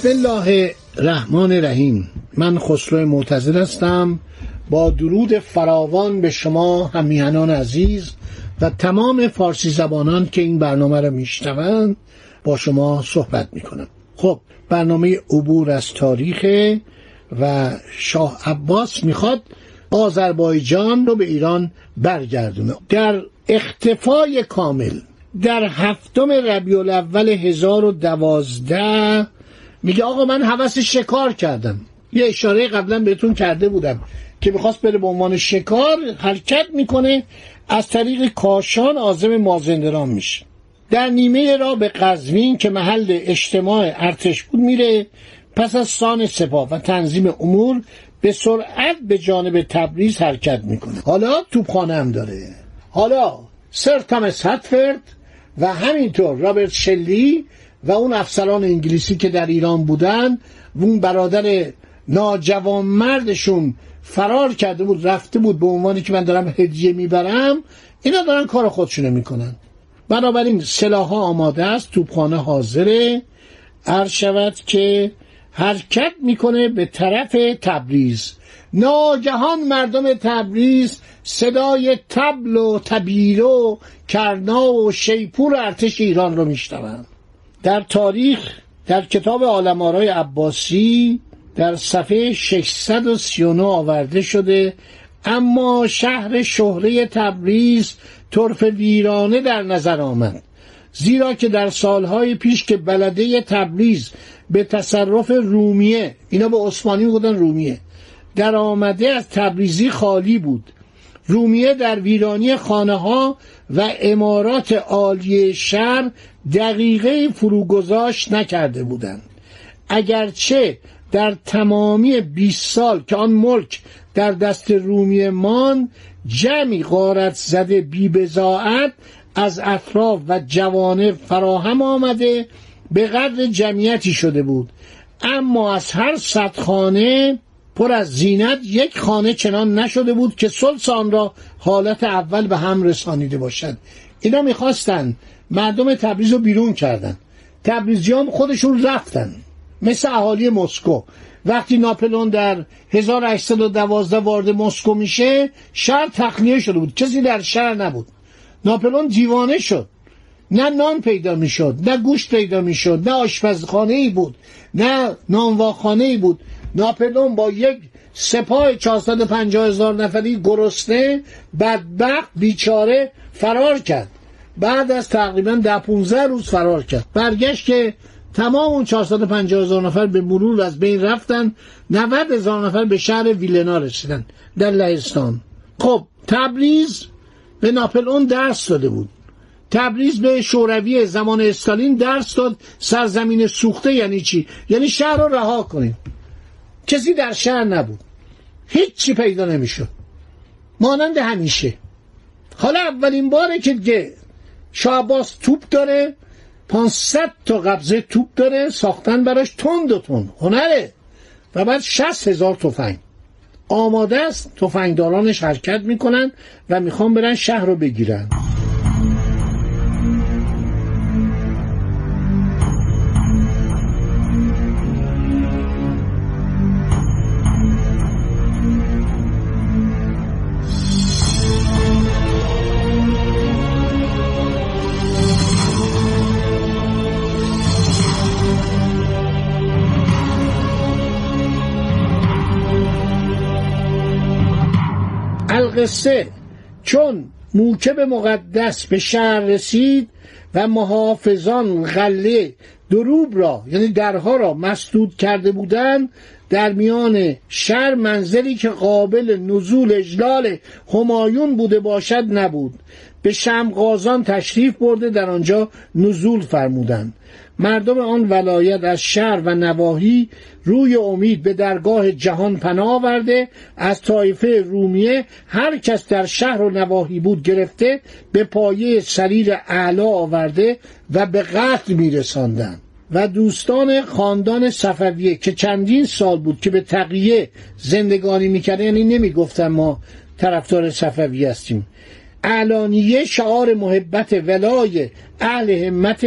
بسم الله الرحمن الرحیم. من خسرو معتزد هستم. با درود فراوان به شما همیهنان عزیز و تمام فارسی زبانان که این برنامه را میشنوند با شما صحبت می‌کنم. خب برنامه عبور از تاریخ و شاه عباس می‌خواد آذربایجان رو به ایران برگردونه. در اختفای کامل در هفتم ربیع الاول 1012 میگه آقا من حوث شکار کردم. یه اشاره قبلا بهتون کرده بودم که می‌خواست بره به عنوان شکار حرکت می‌کنه از طریق کاشان آزم مازندران میشه. در نیمه را به قزوین که محل اجتماع ارتش بود میره پس از سان سپاه و تنظیم امور به سرعت به جانب تبریز حرکت می‌کنه. حالا توپخانه هم داره. حالا سر تامس هتفرد و همینطور رابرت شلی و اون افسران انگلیسی که در ایران بودن و اون برادر ناجوان مردشون فرار کرده بود رفته بود به عنوانی که من دارم هدیه می‌برم اینا دارن کار خودشونو می‌کنن. بنابراین سلاح ها آماده است توپخانه حاضره. عرض شود که حرکت می‌کنه به طرف تبریز. ناگهان مردم تبریز صدای تبل و تبیره و کرنا و شیپور ارتش ایران رو میشنوند در تاریخ در کتاب آلمارای عباسی در صفحه 639 آورده شده اما شهر شهره تبریز طرف ویرانه در نظر آمد. زیرا که در سالهای پیش که بلده تبریز به تصرف رومیه اینا به عثمانی بودن رومیه در آمده از تبریزی خالی بود. رومیه در ویرانی خانه ها و امارات عالی شهر دقیقه فروگذاشت نکرده بودند. اگرچه در تمامی 20 سال که آن ملک در دست رومیه ماند جمعی غارت زده بی از اطراف و جوانه فراهم آمده به قدر جمعیتی شده بود. اما از هر صد خانه پر از زینت یک خانه چنان نشده بود که سلس آن را حالت اول به هم رسانیده باشد. اینا می‌خواستن مردم تبریز رو بیرون کردن. تبریزیان خودشون رفتن. مثل اهالی مسکو. وقتی ناپلون در 1812 وارد مسکو میشه شهر تخلیه شده بود. کسی در شهر نبود. ناپلون دیوانه شد. نه نان پیدا می‌شد نه گوشت پیدا می‌شد نه آشپزخانه ای بود نه نانواخانه ای بود. ناپلون با یک سپاه 450 هزار نفری گرسنه بدبخت بیچاره فرار کرد. بعد از تقریبا ده 15 روز فرار کرد. برگشت که تمام اون 450 هزار نفر به مرور از بین رفتن 90 هزار نفر به شهر ویلنا رسیدن در لهستان. خب تبریز به ناپلئون درس داده بود. تبریز به شوروی زمان استالین درس داد. سرزمین سوخته یعنی چی؟ یعنی شهر رو رها کنیم. کسی در شهر نبود. هیچی پیدا نمی‌شد. مانند همیشه. حالا اولین باره که شعباس توپ داره 500 تا قبضه توپ داره ساختن براش تند و تند. هنره. و بعد 60 هزار تفنگ. آماده است تفنگدارانش حرکت می‌کنن و می‌خوان برن شهر رو بگیرن. القصه چون موکب مقدس به شهر رسید و محافظان غله دروب را یعنی درها را مسدود کرده بودند در میان شهر منزلی که قابل نزول اجلال همایون بوده باشد نبود. به شمقازان تشریف برده در آنجا نزول فرمودند. مردم آن ولایت از شهر و نواحی روی امید به درگاه جهان پناه آورده. از طایفه رومیه هر کس در شهر و نواحی بود گرفته به پایه سریر اعلا آورده و به قتل میرساندند و دوستان خاندان صفویه که چندین سال بود که به تقیه زندگانی می‌کرده یعنی نمی‌گفتن ما طرفدار صفویه هستیم. علانیه شعار محبت ولای اهل همت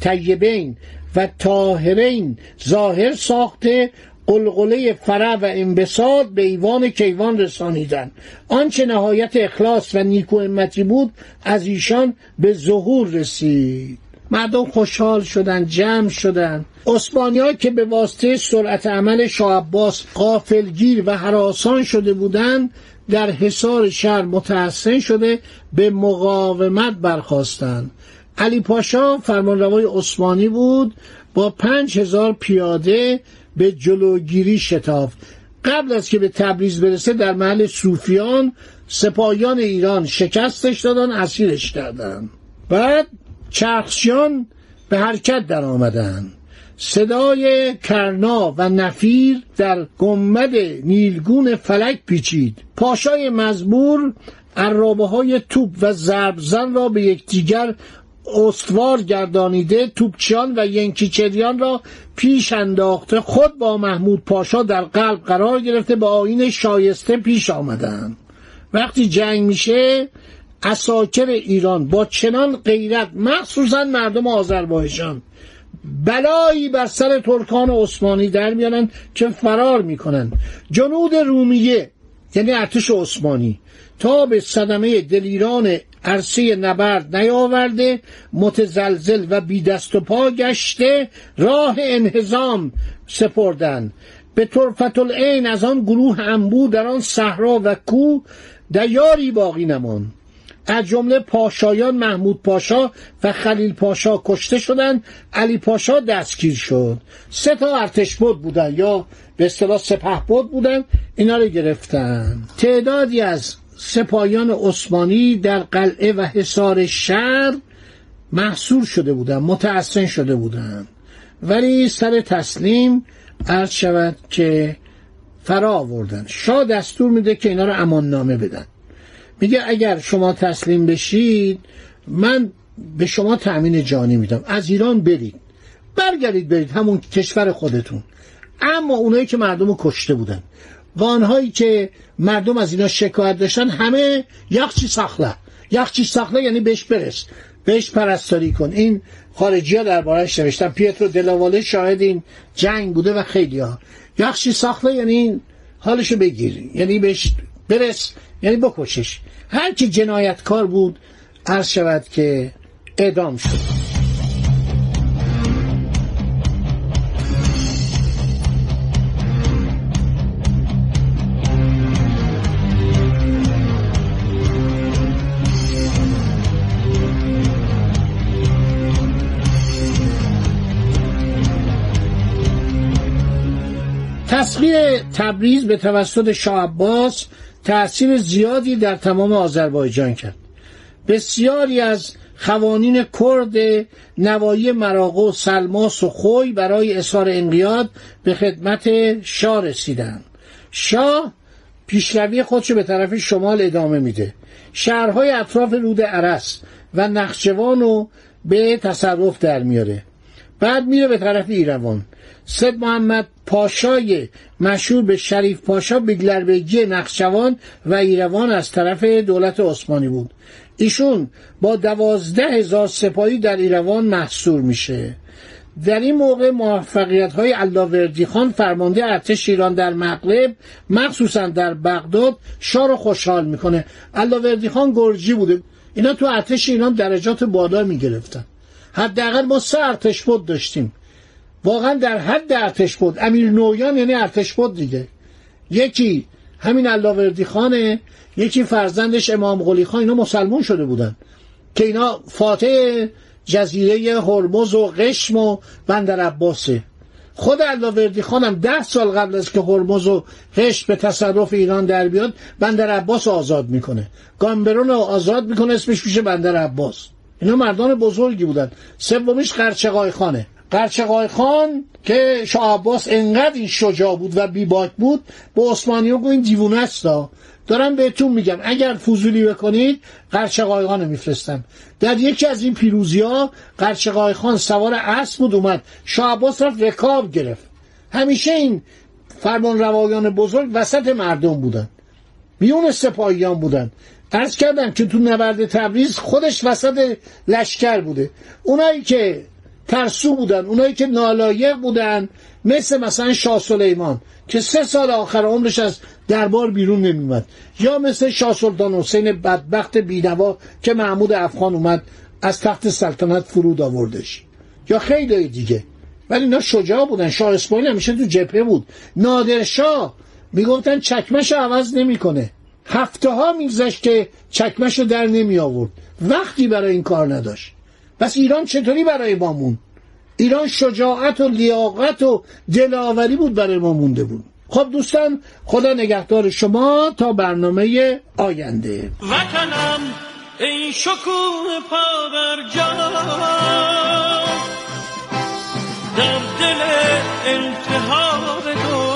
طیبین و طاهرین ظاهر ساخته قلقله فرع و انبساط به ایوان کیوان رسانیدن. آنچه نهایت اخلاص و نیکو همتی بود از ایشان به ظهور رسید. مردم خوشحال شدن جمع شدن. اسپانیا که به واسطه سرعت عمل شاه عباس غافلگیر و حراسان شده بودند در حصار شهر متحسن شده به مقاومت برخواستند علی پاشا فرمانروای عثمانی بود با پنج هزار پیاده به جلوگیری شتافت. قبل از که به تبریز برسه در محل صوفیان سپاهیان ایران شکستش دادن اسیرش کردن. بعد چرخشیان به حرکت در آمدن. صدای کرنا و نفیر در گمد نیلگون فلک پیچید. پاشای مزبور عرابه های توپ و ضربزن را به یکدیگر استوار گردانیده توپچیان و ینکیچریان را پیش انداخته خود با محمود پاشا در قلب قرار گرفته با آین شایسته پیش آمدند. وقتی جنگ میشه اساکر ایران با چنان غیرت مخصوصا مردم آذربایجان بلایی بر سر ترکان عثمانی در میانن که فرار می‌کنن. جنود رومیه یعنی ارتش عثمانی تا به صدمه دلیران عرصه نبرد نیاورده متزلزل و بی دست و پا گشته راه انهزام سپردن. به طرفت العین از آن گروه انبو در آن صحرا و کو دیاری باقی نمان از جمله پاشایان محمود پاشا و خلیل پاشا کشته شدند. علی پاشا دستگیر شد. سه تا ارتش بود بودن یا به اصطلاح سپه بود بودن اینا رو گرفتن. تعدادی از سپاهیان عثمانی در قلعه و حصار شهر محصور شده بودند متعسن شده بودند. ولی سر تسلیم عرض شود که فرا آوردن. شاه دستور میده که اینا رو امان نامه بدن. میگه اگر شما تسلیم بشید من به شما تأمین جانی میدم. از ایران برید. برگردید برید همون کشور خودتون. اما اونایی که مردم رو کشته بودن. و آنهایی که مردم از اینا شکایت داشتن همه یخچی سخله یخچی سخله یعنی بهش برس. بهش پرستاری کن. این خارجی ها دربارهش نوشتن. پیترو دلاواله شاهد این جنگ بوده و خیلی ها یخچی سخله یعنی حالشو بگیر. یعنی بهش برس. یعنی بکشش. هر کی جنایتکار بود عرض شود که اعدام شد. تسخیر تبریز به توسط شاه عباس تأثیر زیادی در تمام آذربایجان کرد. بسیاری از خوانین کرد نوایی مراغو سلماس و خوی برای اظهار انقیاد به خدمت شاه رسیدند. شاه پیشروی خودشو به طرف شمال ادامه میده. شهرهای اطراف رود عرس و نخچوان رو به تصرف در میاره. بعد میره به طرف ایروان. سید محمد پاشای مشهور به شریف پاشا بگلربگی نقشوان و ایروان از طرف دولت عثمانی بود. ایشون با دوازده هزار سپاهی در ایروان محصور میشه. در این موقع موفقیت های علاوردی خان فرمانده ارتش ایران در مغرب مخصوصا در بغداد شاه رو خوشحال می‌کنه. علاوردی خان گرجی بوده. اینا تو ارتش ایران درجات بالا می‌گرفتن. حداقل ما سه ارتش بود داشتیم. واقعا در حد ارتش بود. امیر نویان یعنی ارتش بود دیگه. یکی همین علاوردی خانه یکی فرزندش امام قلی خان اینا مسلمون شده بودن. که اینا فاتح جزیره هرمز و قشم و بندر عباسه. خود علاوردی خانم ده سال قبل از که هرمز و قشم به تصرف ایران در بیاد بندر عباس آزاد می‌کنه. گامبرون رو آزاد می‌کنه اسمش میشه بندر عباس. اینا مردان بزرگی بودن. سومیش قرچقای خانه. قرچقای خان که شاه عباس انقدر این شجاع بود و بیباک بود به عثمانی گفت این دیوونه است. دارم بهتون میگم اگر فضولی بکنید قرچقای خان میفرستم. در یکی از این پیروزی ها قرچقای خان سوار اسب بود اومد. شاه عباس رفت رکاب گرفت. همیشه این فرمان روایان بزرگ وسط مردم بودن. میون سپاهیان بودن. ارز کردم که تو نبرد تبریز خودش وسط لشکر بوده. اونایی که ترسو بودن اونایی که نالایق بودن مثل مثلا شاه سلیمان که سه سال آخر عمرش از دربار بیرون نمیمد یا مثل شاه سلطان حسین بدبخت بینوا که محمود افغان اومد از تخت سلطنت فرود آوردش. یا خیلی دیگه. ولی اینا شجاع بودن. شاه اسماعیل همیشه تو جبهه بود. نادرشاه می‌گفتن چکمش عوض نمی‌کنه. هفته ها میگذشت که چکمش رو در نمی آورد وقتی برای این کار نداشت. پس ایران چطوری برای ما مون ایران شجاعت و لیاقت و دلاوری بود برای ما مونده بود. خب دوستان خدا نگهدار شما تا برنامه آینده. وطنم ای شکوه پا در دل التهاب دوران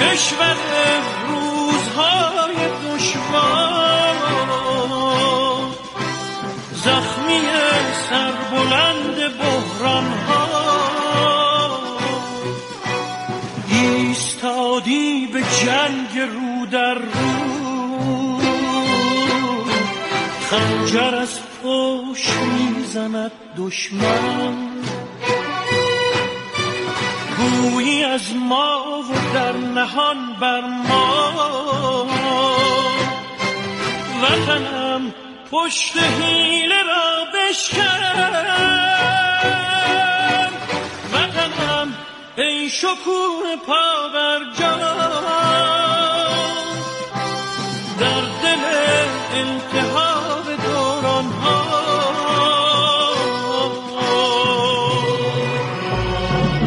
کشور روزهای دشوار. زخمی سربلند بحران ها ایستادی به جنگ رو در رو. خنجر از پشت می‌زند دشمن. گویی از ما و در نهان بر ما. وطنم پشت حیله را بشکن. وطنم ای شکوه پا بر در